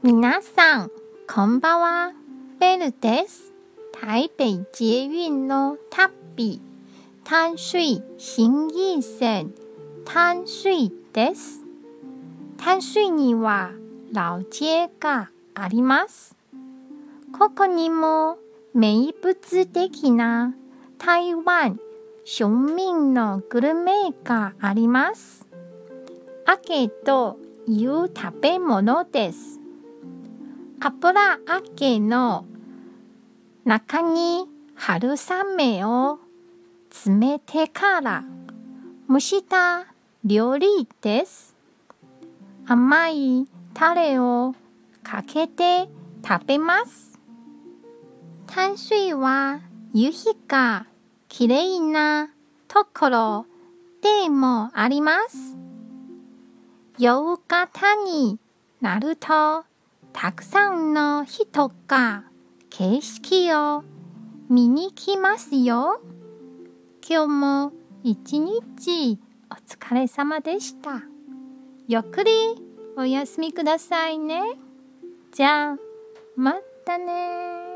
皆さん、こんばんは。ベルです。台北捷運の旅、淡水新幹線、淡水です。淡水には老街があります。ここにも名物的な台湾庶民のグルメがあります。アケという食べ物です。油揚げの中に春雨を詰めてから蒸した料理です。甘いタレをかけて食べます。淡水は夕日がきれいなところでもあります。夕方になるとたくさんの人が景色を見に来ますよ。今日も一日お疲れ様でした。ゆっくりお休みくださいね。じゃあ、またね